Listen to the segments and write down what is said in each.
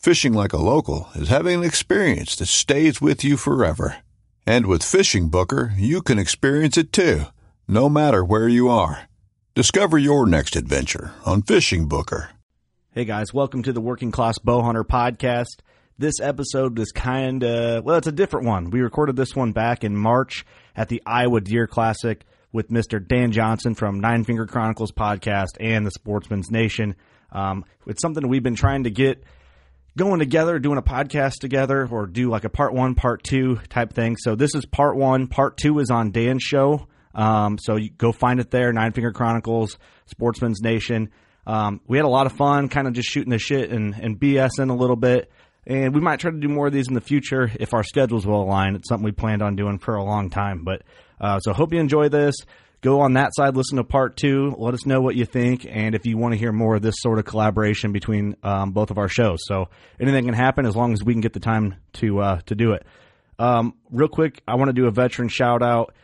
Fishing like a local is having an experience that stays with you forever. And with Fishing Booker, you can experience it too, no matter where you are. Discover your next adventure on Fishing Booker. Hey guys, welcome to the Working Class Bowhunter podcast. This episode is kind of, well, it's a different one. We recorded this one back in March at the Iowa Deer Classic with Mr. Dan Johnson from Nine Finger Chronicles podcast and the Sportsman's Nation. Um, it's something we've been trying to get going together, doing a podcast together, or do like a part one, part two type thing. So this is part one. Part two is on Dan's show. Um, so you go find it there, Nine Finger Chronicles, Sportsman's Nation. Um, we had a lot of fun, kind of just shooting the shit and, and BSing a little bit. And we might try to do more of these in the future if our schedules will align. It's something we planned on doing for a long time. But uh, so hope you enjoy this. Go on that side, listen to part two. Let us know what you think, and if you want to hear more of this sort of collaboration between um, both of our shows. So anything can happen as long as we can get the time to uh, to do it. Um, real quick, I want to do a veteran shout out.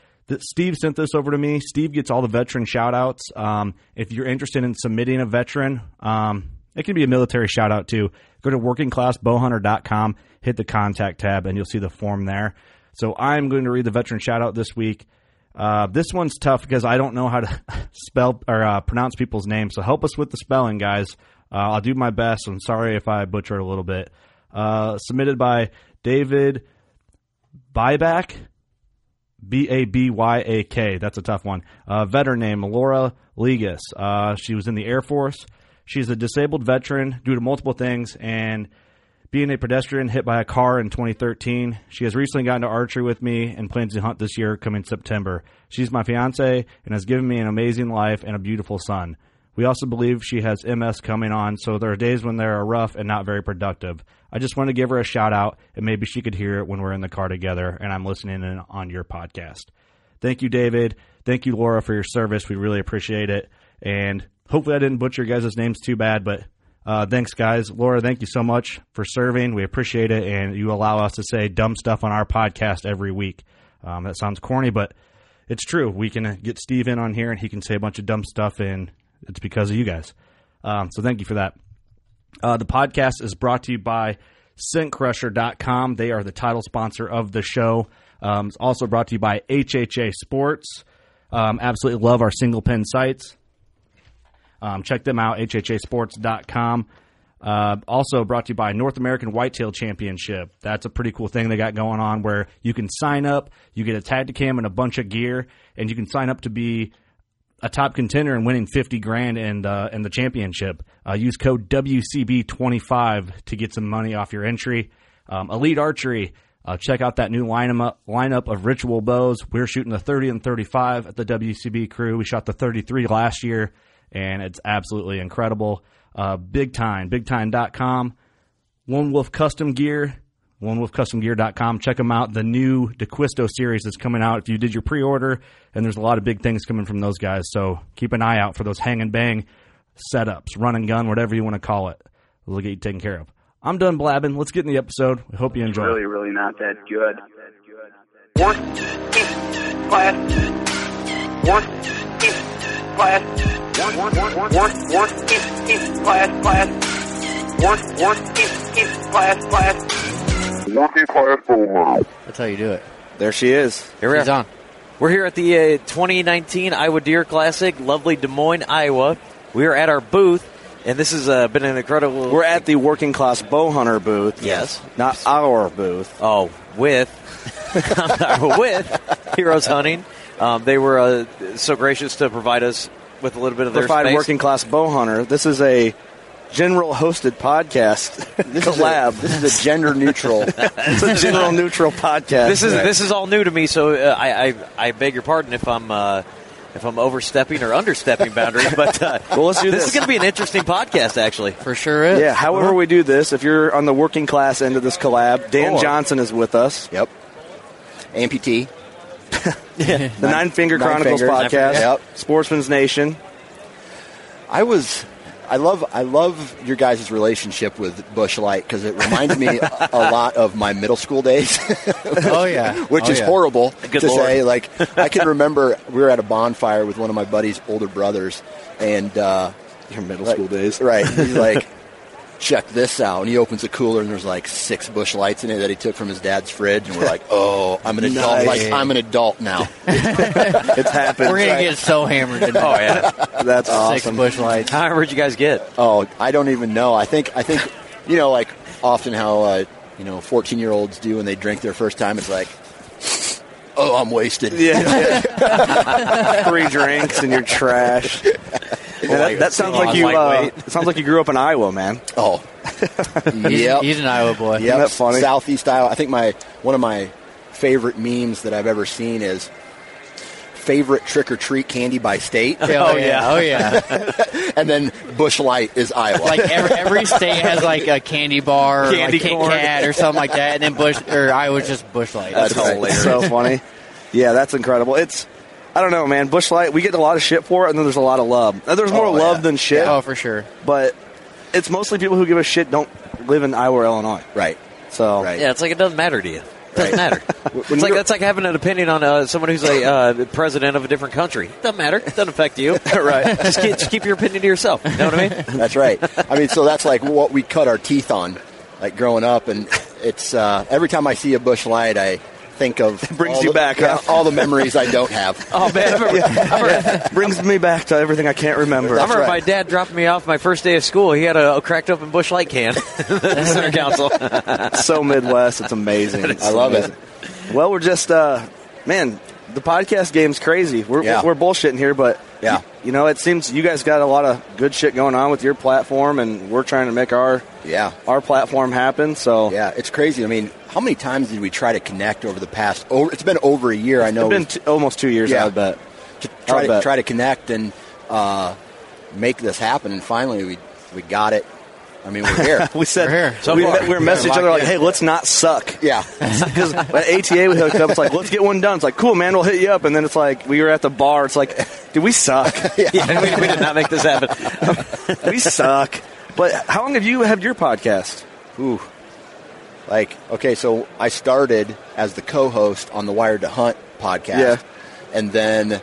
Steve sent this over to me. Steve gets all the veteran shout outs. Um, if you're interested in submitting a veteran, um, it can be a military shout out too. Go to workingclassbowhunter.com, hit the contact tab, and you'll see the form there. So I'm going to read the veteran shout out this week. Uh, this one's tough because I don't know how to spell or uh, pronounce people's names. So help us with the spelling, guys. Uh, I'll do my best. I'm sorry if I butcher a little bit. Uh, submitted by David Babyak. B A B Y A K. That's a tough one. Uh, veteran name Laura Legas. She was in the Air Force. She's a disabled veteran due to multiple things and being a pedestrian hit by a car in 2013. She has recently gotten to archery with me and plans to hunt this year coming September. She's my fiance and has given me an amazing life and a beautiful son. We also believe she has MS coming on, so there are days when they are rough and not very productive. I just want to give her a shout out, and maybe she could hear it when we're in the car together and I'm listening in on your podcast. Thank you, David. Thank you, Laura, for your service. We really appreciate it. And hopefully, I didn't butcher your guys' names too bad, but uh, thanks, guys. Laura, thank you so much for serving. We appreciate it. And you allow us to say dumb stuff on our podcast every week. Um, that sounds corny, but it's true. We can get Steve in on here and he can say a bunch of dumb stuff, and it's because of you guys. Um, so thank you for that. Uh, the podcast is brought to you by ScentCrusher.com. They are the title sponsor of the show. Um, it's also brought to you by HHA Sports. Um, absolutely love our single pin sights. Um, check them out, hhasports.com. Uh, also brought to you by North American Whitetail Championship. That's a pretty cool thing they got going on where you can sign up, you get a Tactacam and a bunch of gear, and you can sign up to be a top contender and winning 50 grand and uh, and the championship. Uh, use code WCB25 to get some money off your entry. Um, Elite Archery, uh, check out that new lineup lineup of ritual bows. We're shooting the 30 and 35 at the WCB crew. We shot the 33 last year, and it's absolutely incredible. Uh, big time, bigtime.com. One Wolf Custom Gear, onewolfcustomgear.com. Check them out. The new DeQuisto series is coming out if you did your pre order, and there's a lot of big things coming from those guys. So keep an eye out for those hang and bang setups, run and gun, whatever you want to call it. We'll get you taken care of. I'm done blabbing. Let's get in the episode. I hope you enjoy. Really, really not that good. One. class. Working class. Work, work, work, work, working class, class. Work, working class, class. Working class Bowhunter. That's how you do it. There she is. Here we He's are. on. We're here at the uh, 2019 Iowa Deer Classic, lovely Des Moines, Iowa. We are at our booth, and this has uh, been an incredible. We're at the working class bow hunter booth. Yes. Not our booth. oh with with Heroes Hunting. Um, they were uh, so gracious to provide us with a little bit of their Certified space. working class bow hunter. This is a general hosted podcast collab. This is a gender neutral. it's a general neutral podcast. This is this is all new to me, so uh, I, I I beg your pardon if I'm. Uh, if I'm overstepping or understepping boundaries, but uh, Well, let's do this this. is going to be an interesting podcast, actually. For sure is. yeah. However, we do this. If you're on the working class end of this collab, Dan Or- Johnson is with us. yep. Amputee. The Nine Finger Nine Chronicles Fingers. podcast. Yep. Sportsman's Nation. I was. I love I love your guys' relationship with Busch Light because it reminds me a, a lot of my middle school days, Oh yeah. which Oh, is yeah. horrible Good to Lord. say. Like I can remember we were at a bonfire with one of my buddy's older brothers, and uh, Your middle Right. school days. Right. He's like, check this out. And he opens a cooler and there's like six Busch Lights in it that he took from his dad's fridge. And we're like, oh, I'm an adult. Nice. Like, I'm an adult now. It's happened. We're gonna get so hammered. In Oh yeah, That's awesome. Six Busch Lights. how many did you guys get? Oh, I don't even know. I think, I think, you know, like often how, uh, you know, 14 year olds do when they drink their first time. It's like, oh, I'm wasted. Yeah. Three drinks and you're trash. Yeah, that, that sounds Oh, like you. Uh, it sounds like you grew up in Iowa, man. Oh, yeah. he's an Iowa boy. Yep. that funny? Southeast Iowa. I think my one of my favorite memes that I've ever seen is favorite trick or treat candy by state, Oh, yeah. Oh yeah. and then Busch Light is Iowa. like every, every state has like a candy bar, or Candy like Kit corn. Kat or something like that, and then Busch or Iowa's just Busch Light. That's right. hilarious. so funny. Yeah, that's incredible. It's I don't know, man. Busch Light, we get a lot of shit for it, and then there's a lot of love. There's more Oh, love yeah. than shit, oh, for sure. but it's mostly people who give a shit don't live in Iowa or Illinois. right. So Right. Yeah, it's like it doesn't matter to you. It doesn't matter. It's like that's like having an opinion on uh, someone who's a uh, president of a different country. Doesn't matter. It Doesn't affect you. right. just, keep, just keep your opinion to yourself. You know what I mean? That's right. I mean, so that's like what we cut our teeth on, like growing up, and it's uh, every time I see a Busch Light, I think of brings you the- back, yeah, huh? all the memories I don't have. Oh man, I remember, I remember, brings me back to everything I can't remember. I remember right. my dad dropped me off my first day of school. He had a, a cracked open Busch Light can. center council. so Midwest. It's amazing. I love it. Well, we're just, uh, man, the podcast game's crazy. We're, Yeah. we're bullshitting here, but Yeah. you know, it seems you guys got a lot of good shit going on with your platform, and we're trying to make our Yeah. our platform happen. So Yeah, it's crazy. I mean, how many times did we try to connect over the past? Over, it's been over a year. I know. it's been t- almost two years. Yeah. I bet. to I'll try to bet. try to connect and uh, make this happen, and finally we we got it. I mean, we're here. We said We're here. So we, far. we were messaging each other like, locked "Hey, let's not suck." yeah, Because at ATA we hooked up. It's like, let's get one done. It's like, cool, man, we'll hit you up. And then it's like, we were at the bar. It's like, did we suck? yeah, we, we did not make this happen. we suck. But how long have you had your podcast? Ooh. Like, okay, so I started as the co-host on the Wired to Hunt podcast, Yeah. and then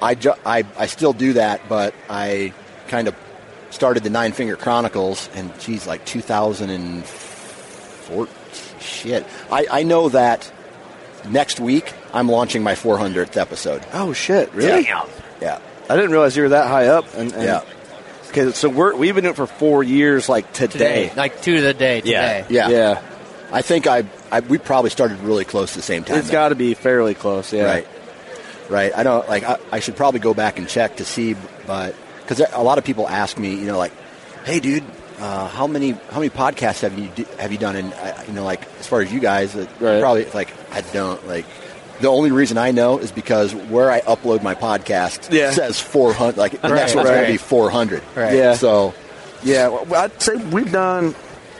I, ju- I I still do that, but I kind of started the Nine Finger Chronicles, and geez, like 2004. Shit, I I know that next week I'm launching my 400th episode. Oh shit, really? Damn. Yeah, I didn't realize you were that high up. And, and yeah, Okay, so we're we've been doing it for four years, like today. Today, like two to the day Yeah. today. yeah, Yeah, I think I, I we probably started really close the same time. it's got to be fairly close. Yeah, Right. Right. I don't like. I, I should probably go back and check to see, but because a lot of people ask me, you know, like, "Hey, dude, uh, how many how many podcasts have you do, have you done?" And I, you know, like as far as you guys, uh, Right. probably like I don't like. The only reason I know is because where I upload my podcast Yeah. says 400. Like the next Right, one's going to be 400. Right. Yeah. So Yeah, well, I'd say we've done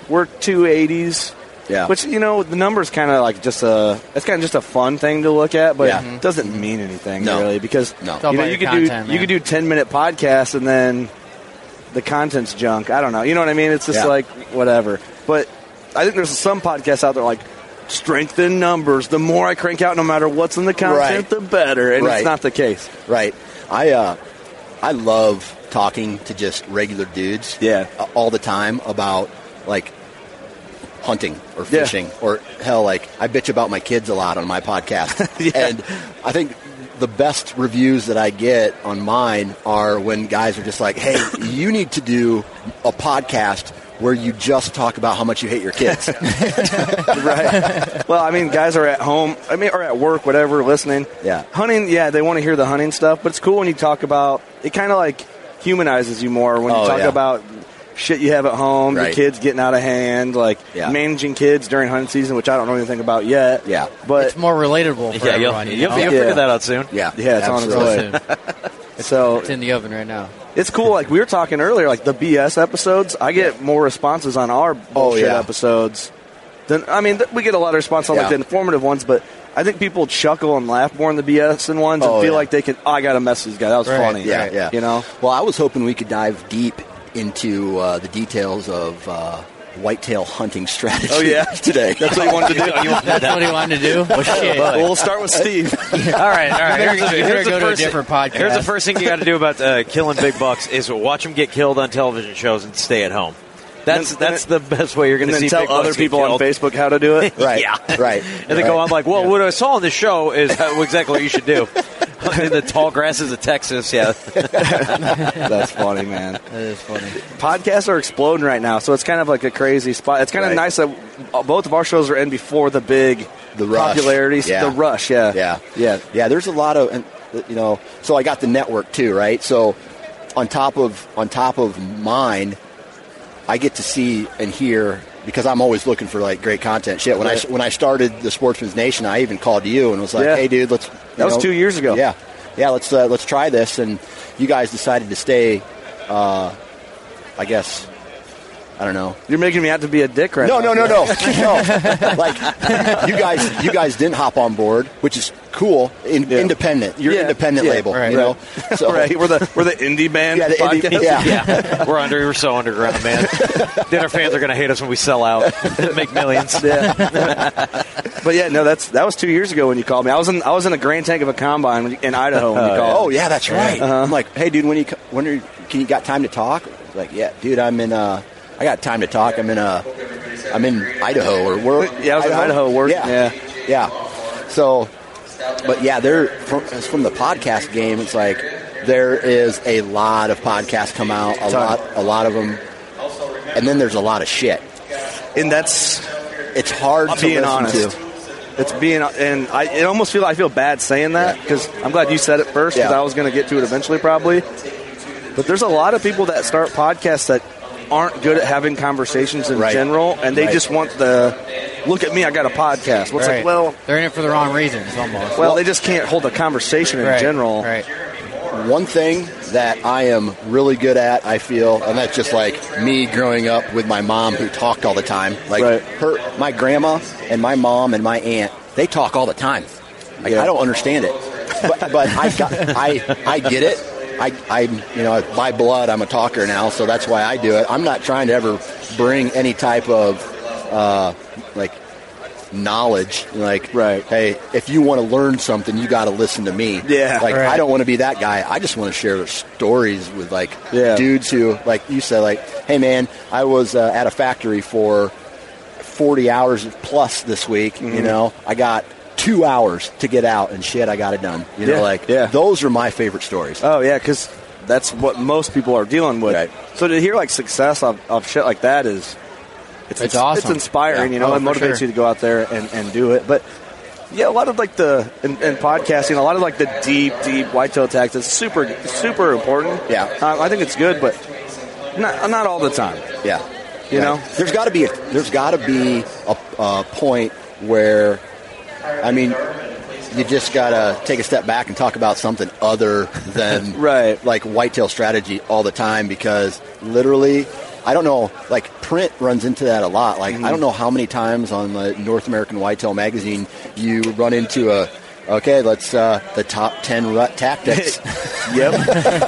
we're two eighties. Yeah. Which you know the number's kind of like just a it's kind of just a fun thing to look at, but Yeah. it doesn't mean anything No. really because No. You know you your could do content, you could do ten minute podcasts and then the content's junk. I don't know. You know what I mean? It's just Yeah. like whatever. But I think there's some podcasts out there like strength in numbers. The more I crank out, no matter what's in the content, Right. the better. And Right. it's not the case. Right. I uh, I love talking to just regular dudes. Yeah. All the time about like hunting or Yeah. fishing or hell like I bitch about my kids a lot on my podcast. Yeah. And I think the best reviews that I get on mine are when guys are just like, "Hey, you need to do a podcast where you just talk about how much you hate your kids." right. Well, I mean, guys are at home. I mean, or at work, whatever, listening. Yeah. Hunting. Yeah, they want to hear the hunting stuff, but it's cool when you talk about. It kind of like humanizes you more when you Oh, talk yeah. about shit you have at home, your kids getting out of hand, like Yeah. managing kids during hunting season, which I don't know anything about yet. Yeah. But It's more relatable for Yeah, you'll, everyone. you you'll, know? you'll Yeah. figure that out soon. yeah. Yeah, it's on its absolutely. way. Soon. so It's in the oven right now. it's cool. Like we were talking earlier, like the BS episodes. I get more responses on our oh, bullshit Oh, yeah. episodes than I mean. Th- we get a lot of response on like Yeah. the informative ones, but I think people chuckle and laugh more in the BS and ones and Oh, feel yeah. like they can. Oh, I got to mess these guys. That was Right, funny. Yeah, yeah. You know. Well, I was hoping we could dive deep into uh, the details of uh, whitetail hunting strategy. Oh, yeah. today. That's what you wanted to do. That's what he wanted to do. Well, shit. Well, we'll start with Steve. All right, all right. You better- Here's, the- here's go to a first different thing- podcast. Here's the first thing you got to do about uh, killing big bucks is watch them get killed on television shows and stay at home. That's then- that's the best way you're going to see tell other people on. Facebook how to do it. right, Yeah. right. And they go I'm like, well, what I saw on the show is how, exactly what you should do. In the tall grasses of Texas, yeah. That's funny, man. That is funny. Podcasts are exploding right now, so it's kind of like a crazy spot. It's kind of nice that both of our shows are in before the big The rush. popularity, Yeah. the rush. Yeah, Yeah, yeah. yeah. There's a lot of, and, you know. So I got the network too, right? So on top of on top of mine, I get to see and hear because I'm always looking for like great content. Shit, when Right. I when I started the Sportsman's Nation, I even called you and was like, Yeah. "Hey, dude, let's." That was two years ago. Yeah, yeah. Let's uh, let's try this, and you guys decided to stay. Uh, I guess. I don't know. You're making me out to be a dick right No, now. no, no, no, no. Like you guys, you guys didn't hop on board, which is cool. In, Yeah. Independent, you're Yeah, independent yeah, label, right, you know. So right, we're the we're the indie band. yeah, the indie, yeah, Yeah, we're under. We're so underground, man. then our fans are going to hate us when we sell out, and make millions. Yeah. But yeah, no, that's that was two years ago when you called me. I was in I was in a grand tank of a combine you- in Idaho when you called. Oh yeah, that's right. Uh-huh. I'm like, hey, dude, when you when are you, can you got time to talk? Like, yeah, dude, I'm in. Uh, I got time to talk. I'm in. Uh, I'm in Idaho or where? Yeah, I was in Idaho working, Yeah, yeah. So, but yeah, there from, from the podcast game. It's like there is a lot of podcasts come out. A lot, a lot of them, and then there's a lot of shit. and that's It's hard I'm to being honest. to. It's being and I it almost feel I feel bad saying that Yeah. because I'm glad you said it first because Yeah. I was going to get to it eventually probably. But there's a lot of people that start podcasts that aren't good at having conversations in Right. general, and they Right. just want the look at me, I got a podcast. What's Right. like, well, they're in it for the wrong reasons, almost. well, they just can't hold a conversation in right. general. Right. One thing that I am really good at, I feel, and that's just like me growing up with my mom who talked all the time. Like Right. her, my grandma and my mom and my aunt, they talk all the time. Like, Yeah. I don't understand it, but, but I got, I, I get it. I, I, you know, by blood, I'm a talker now, so that's why I do it. I'm not trying to ever bring any type of, uh, like, knowledge. Like, Right. hey, if you want to learn something, you got to listen to me. Yeah. Like, Right. I don't want to be that guy. I just want to share stories with like Yeah. dudes who, like you said, like, hey man, I was uh, at a factory for 40 hours plus this week. Mm-hmm. You know, I got two hours to get out and shit, I got it done. You Yeah, know, like yeah. those are my favorite stories. Oh yeah, because that's what most people are dealing with. Right. So to hear like success of, of shit like that is it's It's It's awesome. inspiring. Yeah. You know, Oh, it motivates sure. you to go out there and, and do it. But yeah, a lot of like the in, in podcasting, a lot of like the deep, deep whitetail tactics, is super, super important. Yeah. um, I think it's good, but not not all the time. Yeah. You know? there's got to be a, there's got to be a, a point where, I mean, you just got to take a step back and talk about something other than Right. like whitetail strategy all the time because literally. I don't know, like print runs into that a lot. Like I don't know how many times on the North American Whitetail magazine you run into a Okay, let's uh, the top ten rut tactics. Yep,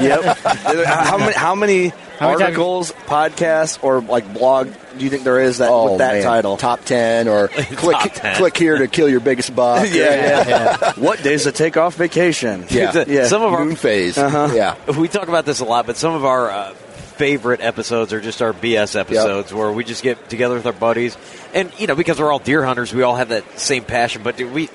yep. How many? How many How many articles, podcasts, or like blog do you think there is that with that Oh, man. title? top ten, or click 10. click here to kill your biggest buck. yeah, yeah. what days to take off vacation? Yeah. yeah. Some of our Moon phase. Uh-huh. Yeah. we talk about this a lot, but some of our uh, favorite episodes are just our BS episodes where we just get together with our buddies, and you know because we're all deer hunters, we all have that same passion. But do we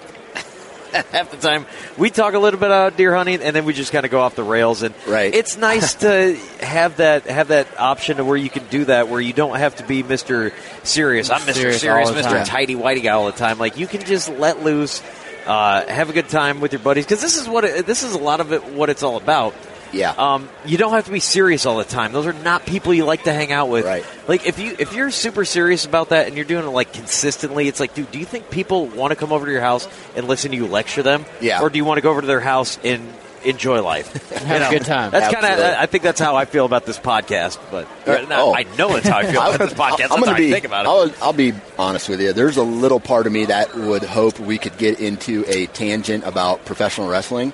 half the time we talk a little bit about deer hunting, and then we just kind of go off the rails. And Right. it's nice to have that have that option to where you can do that, where you don't have to be Mister Serious. I'm Mister Serious Serious, Mister time. Tidy Whitey guy all the time. Like you can just let loose. Uh, have a good time with your buddies because this is what it, this is a lot of it. What it's all about. Yeah. Um, you don't have to be serious all the time. Those are not people you like to hang out with. Right. Like if you if you're super serious about that and you're doing it like consistently, it's like, dude, do you think people want to come over to your house and listen to you lecture them? Yeah. Or do you want to go over to their house and enjoy life? Have a good time. That's kind of. I think that's how I feel about this podcast. But or, Yeah. not- Oh. I know that's how I feel about this podcast. I'm gonna be. think about it. I'll, I'll be honest with you. There's a little part of me that would hope we could get into a tangent about professional wrestling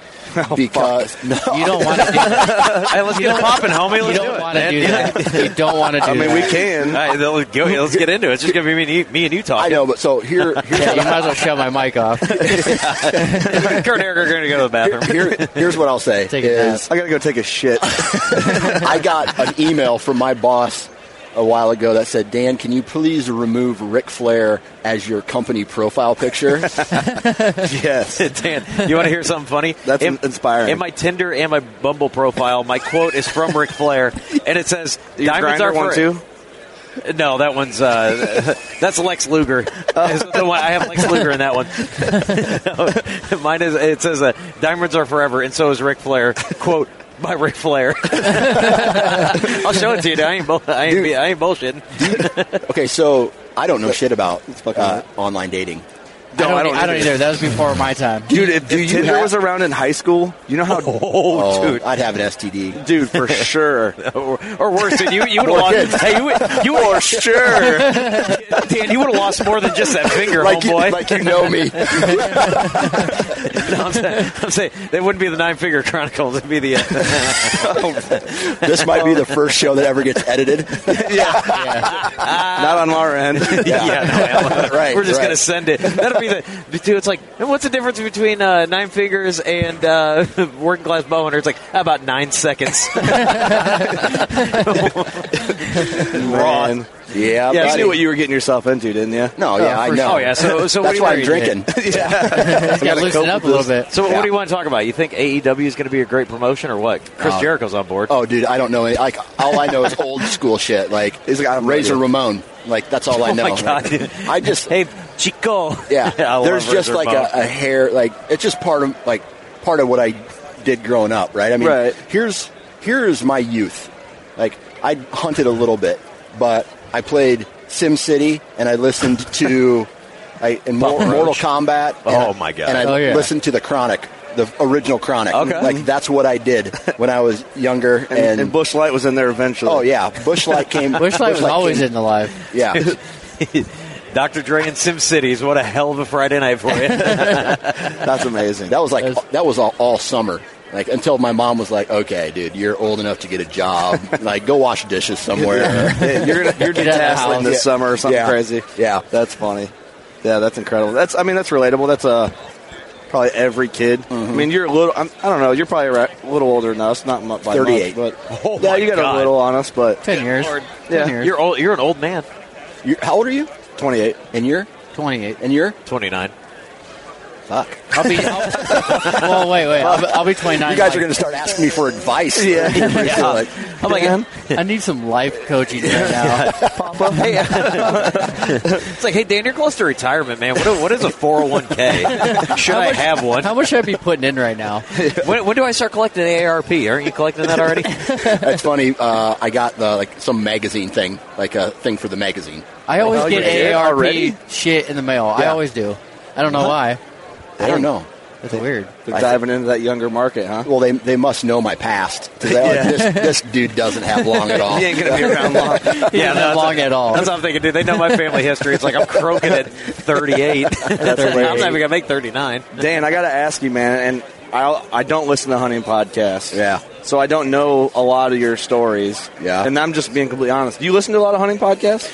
because no, You don't want to do that. hey, let's get popping, homie. You Let's do don't it. want to do Yeah. that. You don't want to do I mean, that. we can. All right, let's, go, let's get into it. It's just gonna be me and you, me and you I talking. know, but so here, here's Yeah, you might as well shut my mic off. Kurt and Eric are gonna go to the bathroom. here, here's what I'll say Take is I gotta go take a shit. I got an email from my boss a while ago that said, Dan, can you please remove Ric Flair as your company profile picture? yes. Dan, you want to hear something funny? That's in, inspiring. In my Tinder and my Bumble profile, my quote is from Ric Flair, and it says, Your "Diamonds Grindr are one for too. No, that one's uh, that's Lex Luger. Is the one- I have Lex Luger in that one. Mine is it says uh, "Diamonds are forever," and so is Ric Flair. Quote. By Ric Flair. I'll show it to you. dude. I ain't, bull- I ain't, be- I ain't bullshitting. okay, so I don't know shit about fucking uh, online dating. I don't, I don't I don't either. either. That was before my time. Dude, if, if Tinder have- was around in high school, you know how, Oh, Oh, dude. I'd have an STD. dude, for sure, or, or worse, dude, you, you would have lost. Hey, you, would- you would for sure. Dan, you would have lost more than just that finger, Like you, homeboy. like you know me. No, I'm, saying, I'm saying they wouldn't be the Nine Finger Chronicles. It'd be the. Uh, this might be the first show that ever gets edited. Yeah. Not on our end. yeah, no, Right, We're just right. gonna send it. That'll be the. Dude, it's like, what's the difference between uh, Nine figures and uh, Working Class Bow Hunter? It's like how about nine seconds. Raw. Man. Yeah, You knew what you were getting yourself into, didn't you? No, yeah, I know. sure. Oh, yeah, so- so what that's you why I'm to drinking. Got to loosen up a little bit. So, Yeah. what do you want to talk about? You think AEW is going to be a great promotion, or what? Chris Oh. Jericho's on board. Oh, dude, I don't know. any- Like, all I know is old school shit. Like, He's got Razor. Ramon. Like, that's all I Oh know. my God, Like, dude. I just, Hey, Chico. yeah. There's just like a, a hair. Like, it's just part of like part of what I did growing up, right? I mean, Right. here's here's my youth. Like, I hunted a little bit, but I played Sim City and I listened to. I, in Mor- Roach. Mortal Kombat. and Oh, I- my God. And I Oh, yeah. listened to the Chronic, the original Chronic. Okay. Like that's what I did when I was younger. And, And, and Busch Light was in there eventually. oh yeah, Busch Light came. Busch Light was always came, in the live. Yeah, Dr. Dre and Sim Cities. What a hell of a Friday night for you. that's amazing. that was like That's- that was all, all summer. Like until my mom was like, "Okay, dude, you're old enough to get a job. like, go wash dishes somewhere." Yeah, you're gonna, you're Get out of the detasseling this Yeah. summer or something Yeah. crazy. Yeah. that's funny. Yeah, that's incredible. That's I mean that's relatable. That's uh, probably every kid. Mm-hmm. I mean you're a little. I'm, I don't know. You're probably right, a little older than us. Not much. By 38. Much, but Oh, yeah, you got God. a little on us. But Ten years. Lord. Ten Yeah. years. You're old. You're an old man. You're, how old are you? 28. And you're 28. and you're 29. Fuck. I'll be. I'll, well, wait, wait. I'll, be- I'll be 29. You guys like- are going to start asking me for advice. Yeah. yeah. Like, I'm like, I need some life coaching right now. hey, it's like, hey, Dan, you're close to retirement, man. What, what is a 401k? Should I have one? How much should I be putting in right now? When, when do I start collecting AARP? Aren't you collecting that already? that's funny. Uh, I got the like some magazine thing, like a thing for the magazine. I always Oh, get you did AARP already? shit in the mail. I always do. I don't know why. I don't know. That's weird. They're I diving into that younger market, huh? Well, they they must know my past. they- Yeah. this, this dude doesn't have long at all. He ain't gonna be around long. Yeah, not that's- long at all. That's what I'm thinking, dude. They know my family history. It's like I'm croaking at 38. I'm not even gonna make 39. Dan, I got to ask you, man, and I I don't listen to hunting podcasts. Yeah. So I don't know a lot of your stories. Yeah. And I'm just being completely honest. Do you listen to a lot of hunting podcasts?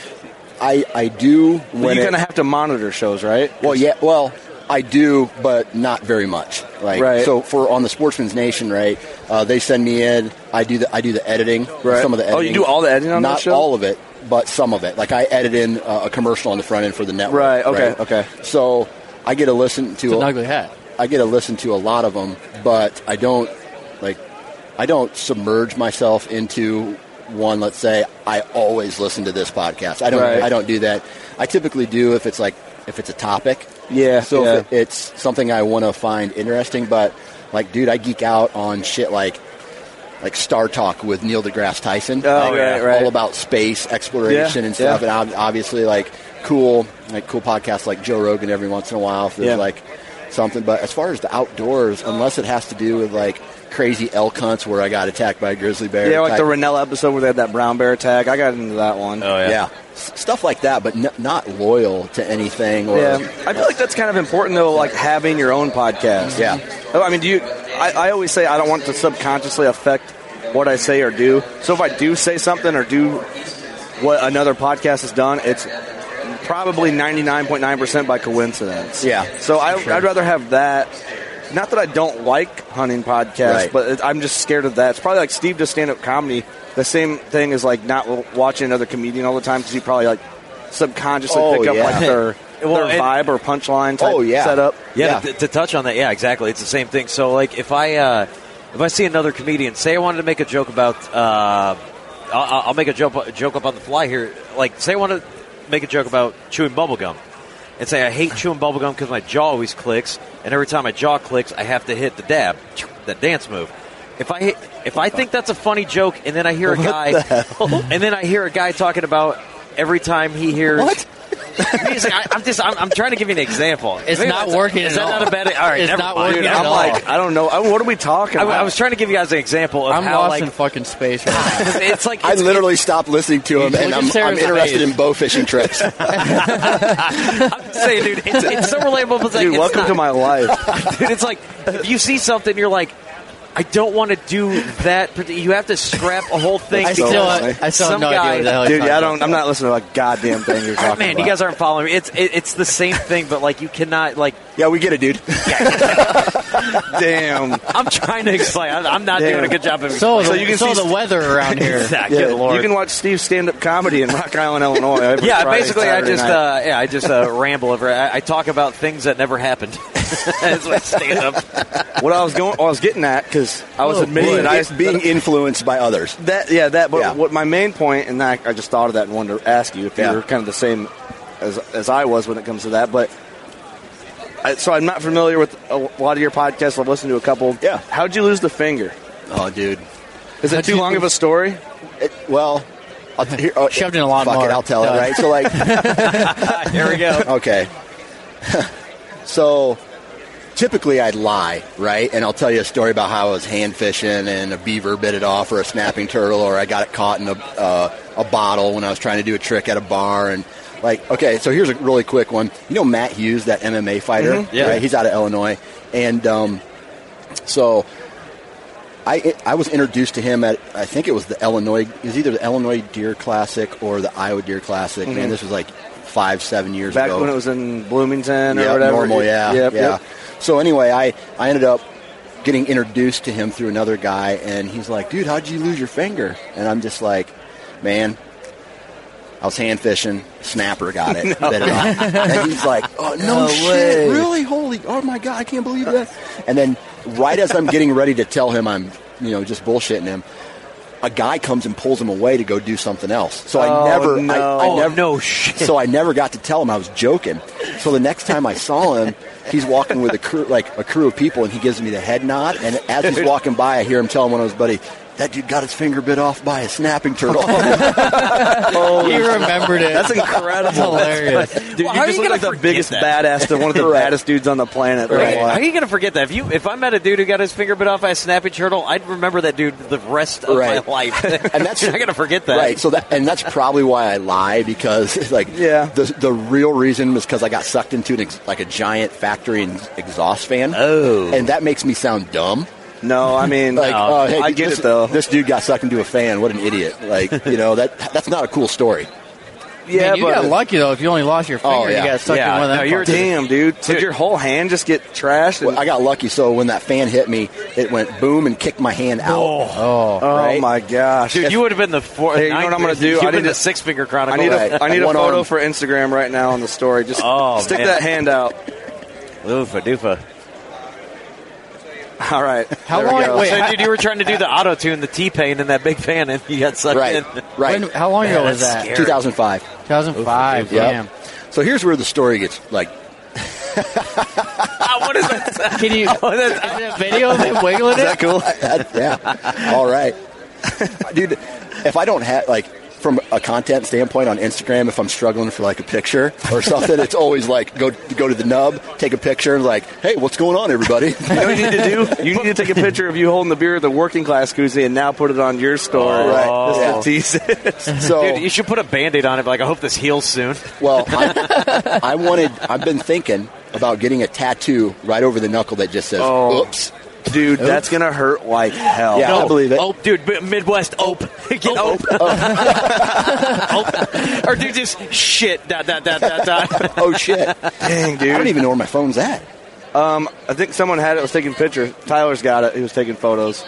I I do Well, when you it- kind of have to monitor shows, right? Well, yeah, well, I do, but not very much. Like, Right. so for on the Sportsman's Nation, right? Uh, they send me in. I do the I do the editing. Right. Some of the Oh, you do all the editing on that not show? all of it, but some of it. Like I edit in uh, a commercial on the front end for the network. Right, okay, okay. So I get to listen to It's an a- ugly hat. I get to listen to a lot of them, but I don't like I don't submerge myself into one. Let's say I always listen to this podcast. I don't. Right. I don't do that. I typically do if it's like if it's a topic. Yeah, So yeah. if it- it's something I want to find interesting, but like, dude, I geek out on shit like like Star Talk with Neil deGrasse Tyson. Oh, Like, right, right. All about space exploration Yeah, and stuff, yeah. and obviously like cool like cool podcasts like Joe Rogan every once in a while. If there's Yeah. like something, but as far as the outdoors, unless it has to do with like crazy elk hunts where I got attacked by a grizzly bear, Yeah, like type- the Rinella episode where they had that brown bear attack. I got into that one. Oh, yeah. S- stuff like that, but n- not loyal to anything. Or Yeah, I feel like that's kind of important though, like having your own podcast. Yeah. Oh, I mean, do you? I, I always say I don't want to subconsciously affect what I say or do. So if I do say something or do what another podcast has done, it's probably ninety nine point nine percent by coincidence. Yeah. So I, I'd rather have that. Not that I don't like hunting podcasts, Right. but it, I'm just scared of that. It's probably like Steve does stand up comedy. The same thing is like not watching another comedian all the time because you probably like subconsciously Oh, pick up yeah. like their Well, their vibe or punchline type Oh, yeah. setup. Yeah, Yeah. To, to touch on that, yeah, exactly. It's the same thing. So, like, if I uh, if I see another comedian, say I wanted to make a joke about, uh, I'll, I'll make a joke joke up on the fly here. Like, say I want to make a joke about chewing bubblegum, and say I hate chewing bubblegum because my jaw always clicks, and every time my jaw clicks, I have to hit the dab, that dance move. If I if I think that's a funny joke, and then I hear a guy, and then I hear a guy talking about every time he hears What? music, I, I'm just I'm, I'm trying to give you an example. It's Maybe not working Is at that all. not a bad? All right, It's never not mind. working Dude, at I'm all. like, I don't know. I, what are we talking I, about? I was trying to give you guys an example of I'm how lost like in fucking space right now. it's like I it's, literally stopped listening to him, and I'm, I'm interested face. in bow fishing trips. I'm saying, dude, it's, it's so relatable. But it's like, Dude, it's welcome not- to my life. dude. It's like if you see something, you're like, I don't want to do that. You have to scrap a whole thing. I so still, funny. I still have Some no guy- idea what the hell Dude, you're yeah, I talking don't. I'm not listening to a goddamn thing you're talking about. Man, about. you guys aren't following me. It's it, it's the same thing, but like you cannot like. yeah, we get it, dude. damn. I'm trying to explain. I, I'm not Damn. doing a good job of So, explaining. the, So you can so see- the weather around here. Yeah, Yeah, lord. you can watch Steve stand up comedy in Rock Island, Illinois. every Yeah, Friday, basically, I just uh, yeah, I just uh, ramble over. I, I talk about things that never happened. That's my stand up. what I was going, I was getting at because I was Oh, admitting being, that I was being influenced by others. that yeah that. But Yeah. what my main point, and I, I just thought of that and wanted to ask you if Yeah. you were kind of the same as as I was when it comes to that, but. I, so I'm not familiar with a lot of your podcasts. I've listened to a couple. Yeah. How'd you lose the finger? Oh, dude. Is it How'd too long of a story? It, well, I'll, here, oh, Shoved in a lot fuck it, I'll tell Yeah. it, right? So, like, Here we go. okay. so, typically I'd lie, right? And I'll tell you a story about how I was hand fishing and a beaver bit it off, or a snapping turtle, or I got it caught in a, uh, a bottle when I was trying to do a trick at a bar. And, like, okay, so here's a really quick one. You know Matt Hughes, that MMA fighter? Yeah. Right? He's out of Illinois. And, um, so I I was introduced to him at I think it was the Illinois it was either the Illinois Deer Classic or the Iowa Deer Classic. Man, this was like five seven years Mm-hmm. Back ago. when it was in Bloomington or yeah, whatever. normal, yeah, Yep, yeah. yep. So anyway, I I ended up getting introduced to him through another guy, and he's like, "Dude, how'd you lose your finger?" And I'm just like, "Man." I was hand fishing, snapper got it, it and he's like, "Oh no, No shit, way. really? Holy, oh my god, I can't believe that!" And then, right as I'm getting ready to tell him I'm, you know, just bullshitting him, a guy comes and pulls him away to go do something else. So Oh, I never, no. I, I Oh, never, oh, no shit. So I never got to tell him I was joking. So the next time I saw him, he's walking with a crew, like a crew of people, and he gives me the head nod. And as he's walking by, I hear him telling one of his buddies, that dude got his finger bit off by a snapping turtle. oh, He remembered it. That's incredible. That's hilarious. Dude, Well, you how are just you look like the biggest that? badass, the, one of the Right. baddest dudes on the planet. Right. How are you going to forget that? If you if I met a dude who got his finger bit off by a snapping turtle, I'd remember that dude the rest of Right. my life. and that's you're not going to forget that. Right. So that and that's probably why I lie because like Yeah. the the real reason was because I got sucked into an ex, like a giant factory and exhaust fan. Oh. and that makes me sound dumb. No, I mean, Like, oh, hey, I get this, it though. This dude got sucked into a fan. What an idiot! Like, you know that that's not a cool story. yeah, Man, you but got lucky though. If you only lost your oh, finger, Oh, yeah. you got stuck Yeah, in one of them. no, you're- fuckers. damn, dude. Did your whole hand just get trashed? Well, I got lucky. So when that fan hit me, it went boom and kicked my hand out. Oh, oh, oh right? my gosh, Dude, you would have been the four. Hey, you know what I'm gonna do? You I would have need the to- six finger chronicle. I chronicle. need Right. a I need a photo arm. for Instagram right now on the story. Just Oh, stick man. that hand out. Oofa doofa. All right. How there we long- wait, So, dude, you were trying to do the auto tune, the T pain in that big fan, and you got sucked Right, in. right. When, how long ago was that? scary. 2005. 2005. Yep. Damn. So here's where the story gets like Ah, what is that? Can you? Oh, that's- is it a video of him wiggling it? cool? that, yeah. All right, dude. If I don't have like from a content standpoint on Instagram, if I'm struggling for like a picture or something, it's always like go go to the nub, take a picture, and like, hey, what's going on, everybody? You know what you need to do? You need to take a picture of you holding the beer at the working class koozie and now put it on your story. Oh. Right. Just Yeah. to tease it. so Dude, you should put a band aid on it. Like, I hope this heals soon. Well, I, I wanted. I've been thinking about getting a tattoo right over the knuckle that just says Oh. "Oops." Dude, that's going to hurt like hell. Yeah, I believe it. Oh, dude, B- Midwest ope. Get ope. Ope. Or dude, just shit. Dot dot dot dot dot. Oh shit! Dang, dude, I don't even know where my phone's at. Um, I think someone had it, was taking pictures. Tyler's got it. He was taking photos.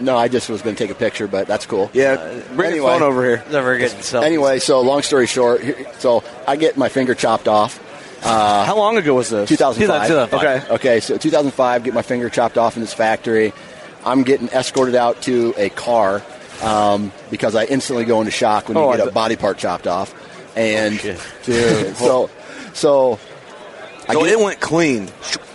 No, I just was going to take a picture, but that's cool. Yeah, bring anyway. your phone over here. Never getting selfies. Anyway, so long story short, so I get my finger chopped off. How long ago was this? 2005. 2005. Okay. Okay, so 2005, get my finger chopped off in this factory. I'm getting escorted out to a car um, because I instantly go into shock when you Oh, get I a bet- body part chopped off. And Dude. so, so I So get it went clean.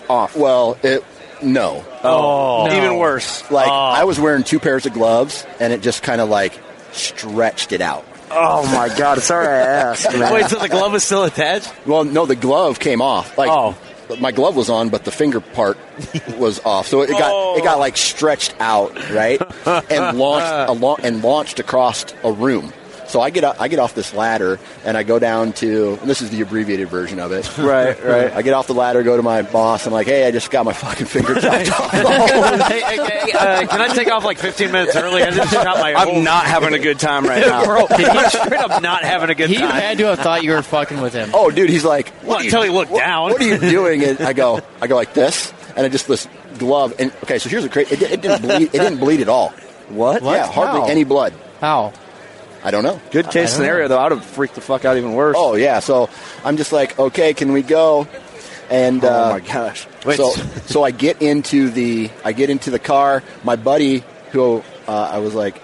off. Well, it no. Oh, No. Even worse. Like Oh. I was wearing two pairs of gloves, and it just kind of like stretched it out. Oh my god! Sorry I asked. Man. Wait, so the glove is still attached? Well, no, the glove came off. Like Oh. my glove was on, but the finger part was off. So it got it got oh. like stretched out, right, and launched alo- and launched across a room. So I get o- I get off this ladder and I go down to and this is the abbreviated version of it. Right, right. I get off the ladder, go to my boss. And I'm like, hey, I just got my fucking finger chopped off. hey, hey, hey, uh, can I take off like 15 minutes early? I just shot my. I'm not having a good time right now. Bro, he's straight up not having a good He time. had to have thought you were fucking with him. oh, dude, he's like, Well, what are you- until he looked what- down. What are you doing? And I go, I go like this, and I just this glove. And okay, so here's the crazy. It, it didn't bleed. It didn't bleed at all. What? Yeah, hardly How? any blood. How? I don't know. Good case scenario though. I'd have freaked the fuck out even worse. Oh yeah, so I'm just like, okay, can we go? And Oh uh, my gosh. so so I get into the I get into the car. My buddy, who uh, I was like,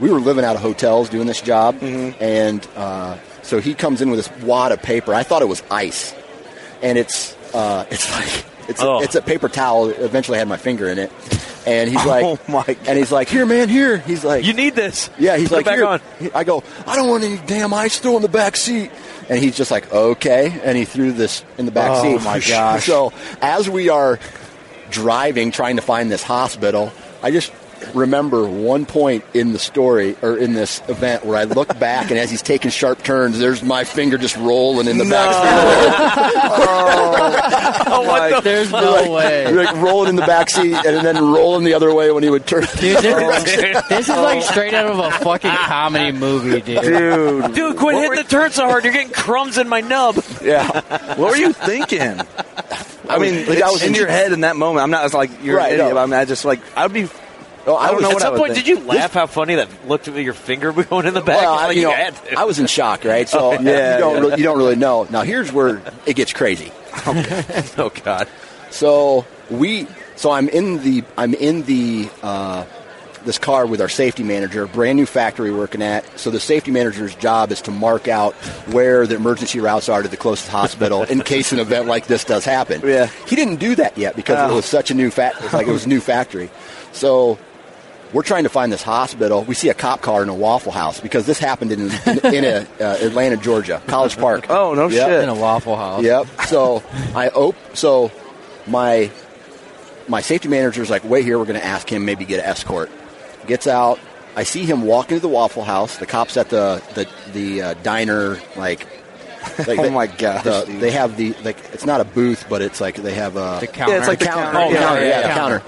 we were living out of hotels doing this job, Mm-hmm. and uh, so he comes in with this wad of paper. I thought it was ice, and it's uh, it's like it's Oh. a, it's a paper towel. It eventually had my finger in it, and he's oh like, Oh, my and he's like, here, man, here. He's like, You need this. yeah, he's Put like, "Here." on. I go, I don't want any damn ice. Throw in the back seat. And he's just like, okay. And he threw this in the back Oh, seat. Oh my gosh. So as we are driving, trying to find this hospital, I just remember one point in the story or in this event where I look back and as he's taking sharp turns, there's my finger just rolling in the back seat. Oh, oh, what the? There's no way. like rolling in the back seat and then rolling the other way when he would turn. Dude, this, this is like oh. straight out of a fucking comedy movie, dude. Dude. Dude, quit hitting the turn so hard. You're getting crumbs in my nub. yeah. What were you thinking? I mean, Like, it's I was in in- your head in that moment. I'm not it's like you're Right, an idiot. no. I mean, I just like I'd be. Oh, I don't know At what some point, think. did you laugh how funny that looked at your finger going in the back? Well, I, like you know. I was in shock, right? So Yeah, you don't yeah. really, you don't really know. Now here's where it gets crazy. oh God. So we, so I'm in the, I'm in the, uh, this car with our safety manager, brand new factory working at. So the safety manager's job is to mark out where the emergency routes are to the closest hospital in case an event like this does happen. Yeah. He didn't do that yet because Oh. it was such a new fact. Like it was a new factory. So we're trying to find this hospital. We see a cop car in a Waffle House because this happened in in, in a, uh, Atlanta, Georgia, College Park. Oh, no Yep. shit. in a Waffle House. Yep. So I op- so my my safety manager's like, wait here, we're going to ask him maybe get an escort. Gets out. I see him walk into the Waffle House. The cops at the the the uh, diner like. like Oh the- my gosh, the- they have the like. It's not a booth, but it's like they have a The counter. Yeah, it's like the counter. counter. Oh, Yeah, counter. yeah, Yeah, yeah. the counter.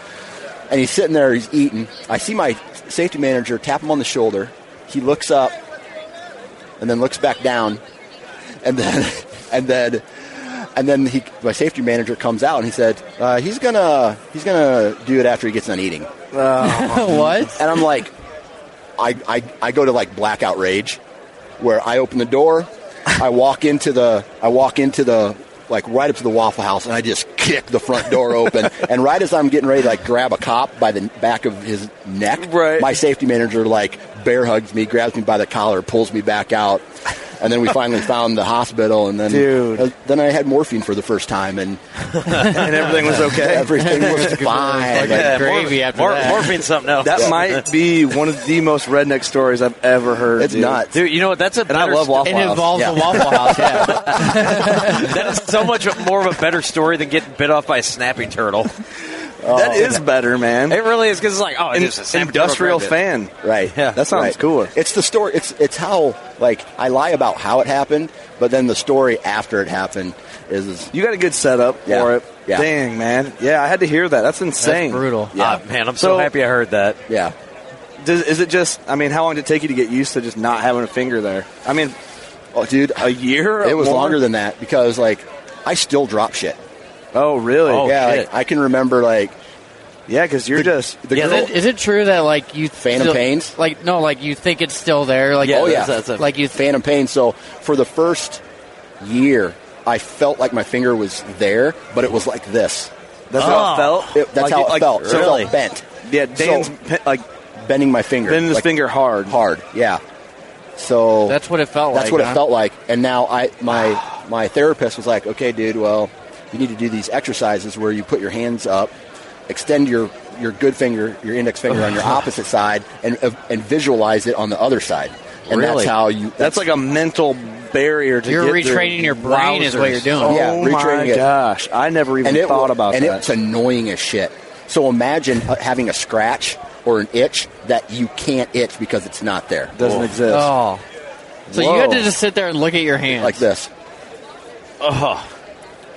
And he's sitting there. He's eating. I see my safety manager tap him on the shoulder. He looks up, and then looks back down, and then and then and then he my safety manager comes out and he said uh, he's gonna he's gonna do it after he gets done eating. what? And I'm like, I, I, I go to like blackout rage, where I open the door, I walk into the, I walk into the, like right up to the Waffle House, and I just kick the front door open. and right as I'm getting ready to like grab a cop by the back of his neck, Right. my safety manager like bear hugs me, grabs me by the collar, pulls me back out. And then we finally found the hospital, and then Dude. uh, then I had morphine for the first time, and and everything was okay. everything was fine. Yeah, gravy after mor- that. Morphine's something else. That might be one of the most redneck stories I've ever heard. It's dude. nuts. Dude, you know what? That's a And I love sto- Waffle It House. involves Yeah. a Waffle House. Yeah. That is so much more of a better story than getting bit off by a snapping turtle. That is better, man. It really is because it's like, oh, it's just a industrial fan. Right. Yeah. That sounds Right. cooler. It's the story. It's it's how like I lie about how it happened, but then the story after it happened is, is You got a good setup Yeah. for it. Yeah. Dang, man. Yeah, I had to hear that. That's insane. That's brutal. Yeah. Ah, man, I'm so, So- happy I heard that. yeah. Does, is it just? I mean, how long did it take you to get used to just not having a finger there? I mean, Oh, dude, a year. it was More? longer than that because like I still drop shit. Oh, really? Oh, yeah, like, I can remember like yeah. Because you're just. the Yeah, girl. Is it, is it true that like you Phantom still- pains? Like no, like you think it's still there? Like Yeah, Oh, yeah. that's- that's a- like you Phantom pain. So for the first year, I felt like my finger was there, but it was like this. That's Oh. how it oh. felt. It- that's Like how it like- felt. So it really? felt bent. Yeah, Dan's So- pe- like bending my finger. bending his like, finger hard. hard. Yeah. So That's what it felt like. That's like. what huh? it felt like. And now I my my therapist was like, "Okay, dude, well, you need to do these exercises where you put your hands up, extend your your good finger, your index finger on your opposite side, and and visualize it on the other side. And Really? that's how you. That's like a mental barrier to You're get retraining your brain is what you're doing. Oh Yeah, my it. gosh, I never even and it thought about and that. And it's annoying as shit. So imagine uh, having a scratch or an itch that you can't itch because it's not there. Doesn't exist. Oh. So Whoa. you had to just sit there and look at your hands Like this. Oh,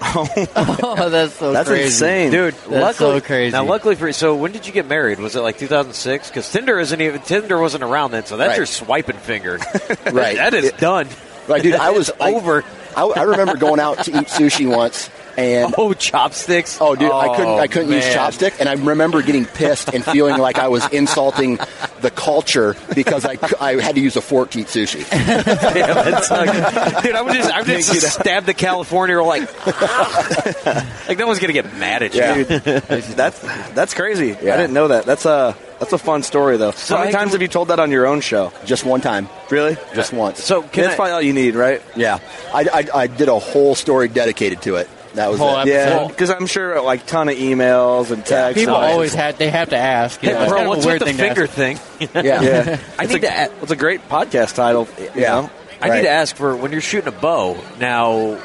Oh, that's so That's crazy. insane, Dude, That's luckily, so crazy. Now, luckily for you, so when did you get married? Was it like 2006? Because Tinder isn't even Tinder wasn't around then, so that's Right. your swiping finger. Right. that is done. Right, dude. I was I- over. I, I remember going out to eat sushi once, and Oh, chopsticks. Oh, dude, I couldn't. I Oh, couldn't use man. chopstick, and I remember getting pissed and feeling like I was insulting the culture because I, I had to use a fork to eat sushi. Damn. Dude, I would just, I would just stab the California or like, like no one's gonna get mad at you. Yeah. That's that's crazy. Yeah. I didn't know that. That's a that's a fun story though. So How many times have you told that on your own show? Just one time, Really? just once. So can That's I, probably all you need, right? yeah, I, I, I did a whole story dedicated to it. That was Whole it. episode. Yeah, because I'm sure like ton of emails and texts. People and- always had they have to ask. You know, Hey, it's bro, kind of what's a weird with the thing to finger thing? Yeah. Yeah, I It's need a, to. a- It's a great podcast title. you Yeah. know? I Right. need to ask for when you're shooting a bow. Now,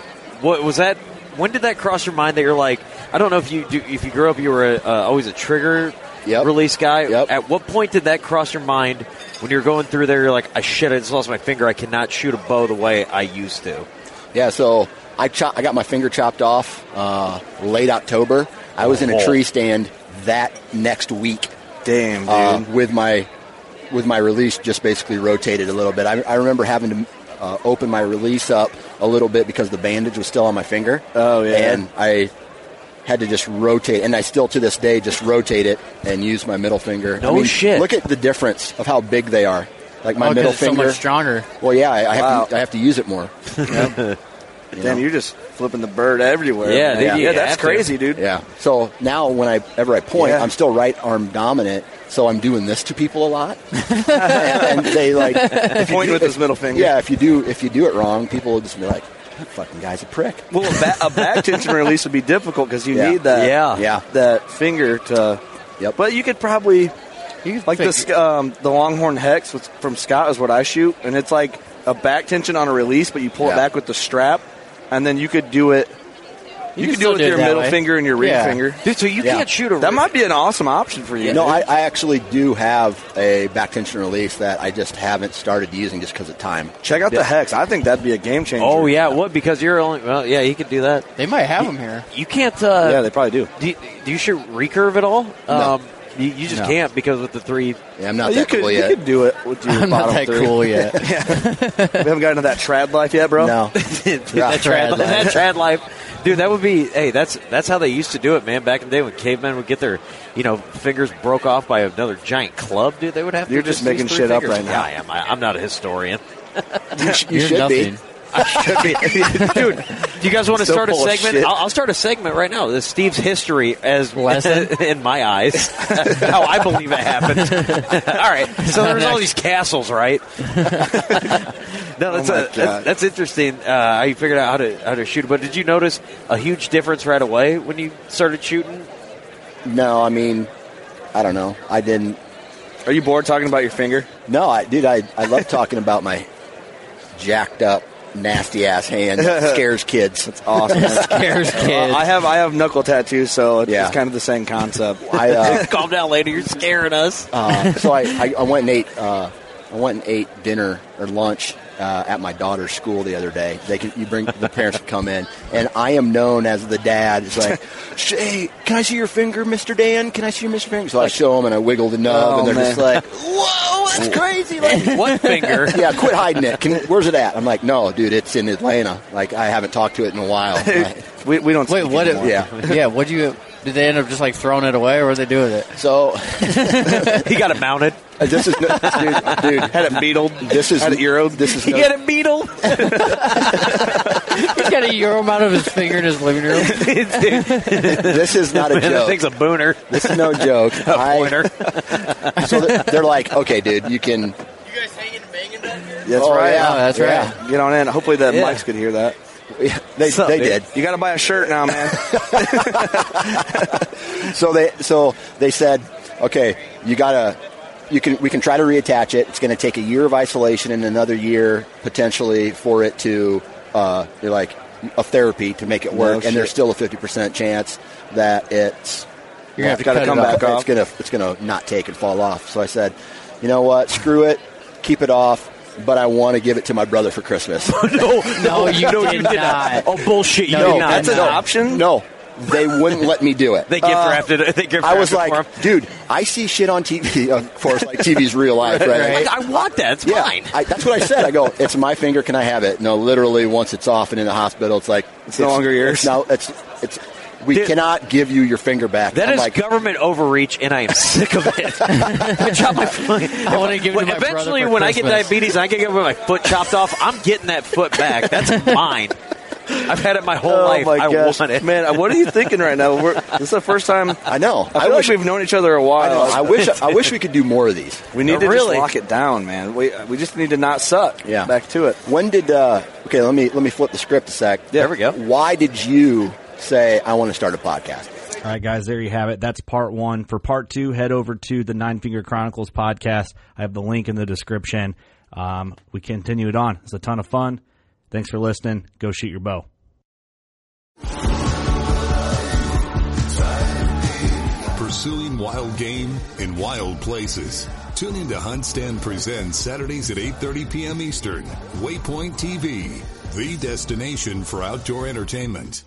what was that? When did that cross your mind that you're like? I don't know if you do, if you grew up, you were a, uh, always a trigger Yep. release guy. Yep. At what point did that cross your mind when you're going through there? You're like, I shit, I just lost my finger. I cannot shoot a bow the way I used to. Yeah, so I chop, I got my finger chopped off uh, late October. I was in a Oh. tree stand that next week Damn, dude. uh, with my with my release just basically rotated a little bit. I, I remember having to uh, open my release up a little bit because the bandage was still on my finger. Oh, yeah. and I had to just rotate, and I still to this day just rotate it and use my middle finger. No I mean, shit. Look at the difference of how big they are. Like my Oh, 'cause middle it's so finger. much stronger. well, yeah, I, I have to I have to use it more. Damn, you're just flipping the bird everywhere. Yeah, man. dude, you yeah, that's have to. crazy, dude. Yeah. So now whenever I point, Yeah. I'm still right arm dominant. So I'm doing this to people a lot, and, and they like if you do- with if- his middle finger. Yeah, if you do if you do it wrong, people will just be like, "That fucking guy's a prick." Well, a, ba- a back tension release would be difficult because you Yeah. need that. Yeah. Yeah. That finger to. Yep. But you could probably, You can Like this, um, the Longhorn Hex with, from Scott is what I shoot, and it's like a back tension on a release, but you pull it back with the strap, and then you could do it. You, can could do it with do your that middle way. finger and your ring Yeah. finger. Dude, so you Yeah. can't shoot a That might be an awesome option for you. No. I, I actually do have a back tension release that I just haven't started using just because of time. check out the Hex. I think that'd be a game changer. Oh yeah, what? Because you're only well, yeah, he could do that. They might have them here. You can't. Uh, yeah, they probably do. do, you, do you shoot recurve at all? Um, you, you just No. can't because with the three. Yeah, I'm not you that could cool you could do it with your I'm not that three. cool yet. we haven't gotten to that trad life yet, bro. No. that, trad, trad that trad life. Dude, that would be. Hey, that's that's how they used to do it, man. Back in the day when cavemen would get their, you know, fingers broke off by another giant club, dude, they would have. to You're just use making three shit up right now. Yeah, I am. I, I'm not a historian. You, sh- you You're should nothing. be. I should be. Dude, do you guys want to Still start a segment? I'll, I'll start a segment right now. This Steve's history as Lesson? in my eyes, how I believe it happened. all right, so there's all these castles, right? no, that's, Oh a, that's that's interesting. Uh, how you figured out how to how to shoot. But did you notice a huge difference right away when you started shooting? No, I mean, I don't know. I didn't. Are you bored talking about your finger? No, I dude, I, I love talking about my jacked up, nasty ass hand. It scares kids. It's awesome. Scares kids. Well, I have I have knuckle tattoos, so it's, Yeah. it's kind of the same concept. I uh, Calm down, later. You're scaring us. uh, so I, I, I went and ate uh, I went and ate dinner or lunch uh, at my daughter's school the other day. They can you bring the parents can come in, and I am known as the dad. It's like, hey, can I see your finger, Mister Dan? Can I see your Mister Finger? So I show them and I wiggle the nub, Oh, and they're man. just like, whoa, that's crazy. Like, One finger. yeah, quit hiding it. Can, where's it at? I'm like, no, dude, it's in Atlanta. Like I haven't talked to it in a while. Like, we, we don't Wait, speak what? anymore. yeah. yeah. What you? Did they end up just like throwing it away, or what they do with it? So he got it mounted. Uh, this is no- dude, dude. Had it beetled. This is had it euroed. This is He no, had it beetle. He's got a euro out of his finger in his living room. this is not a Man, that joke. thing's a booner. This is no joke. A I- pointer. so they're, they're like, okay, dude, you can. You guys hanging and banging back here? That's Oh, right. yeah. Oh, that's Yeah. right. Get on in. Hopefully the Yeah. mics could hear that. They, So, they dude. did. You got to buy a shirt now, man. So they so they said, okay, you gotta. You can. We can try to reattach it. It's going to take a year of isolation and another year potentially for it to. Uh, they're like a therapy to make it No work, and there's still a fifty percent chance that it's You're gonna have to gotta cut come it back off. off. It's gonna it's gonna not take and fall off. So I said, you know what? Screw it. Keep it off. But I want to give it to my brother for Christmas. no, No, you did not. Oh bullshit! You No, did not. That's an No. option. no, they wouldn't let me do it. They gift uh, wrapped it. They gift I was like, dude, I see shit on TV. Of course, like TV's real life, right? Like, I want that. It's Yeah, mine. I, that's what I said. I go, it's my finger. Can I have it? No, literally, once it's off and in the hospital, it's like It's no longer yours. No, it's it's. We Dude. cannot give you your finger back. That I'm is like, government overreach, and I am sick of it. I chop my foot. I wanna give it to my Eventually, when I get diabetes and I get my foot chopped off, I'm getting that foot back. That's mine. I've had it my whole Oh life. my I gosh, want it. man! What are you thinking right now? We're, this is the first time. I know. I I, wish like we've known each other a while. know, I wish. I wish we could do more of these. we need to Really? just lock it down, man. We we just need to not suck. Yeah. Back to it. When did? Uh, okay, let me let me flip the script a sec. There we go. Why did you say I want to start a podcast? All right, guys, there you have it. That's part one. For part two, head over to the Nine Finger Chronicles podcast. I have the link in the description. Um, we continue it on. It's a ton of fun. Thanks for listening. Go shoot your bow. Pursuing wild game in wild places. Tune in to HuntStand Presents Saturdays at 8.30 p.m. Eastern. Waypoint TV, the destination for outdoor entertainment.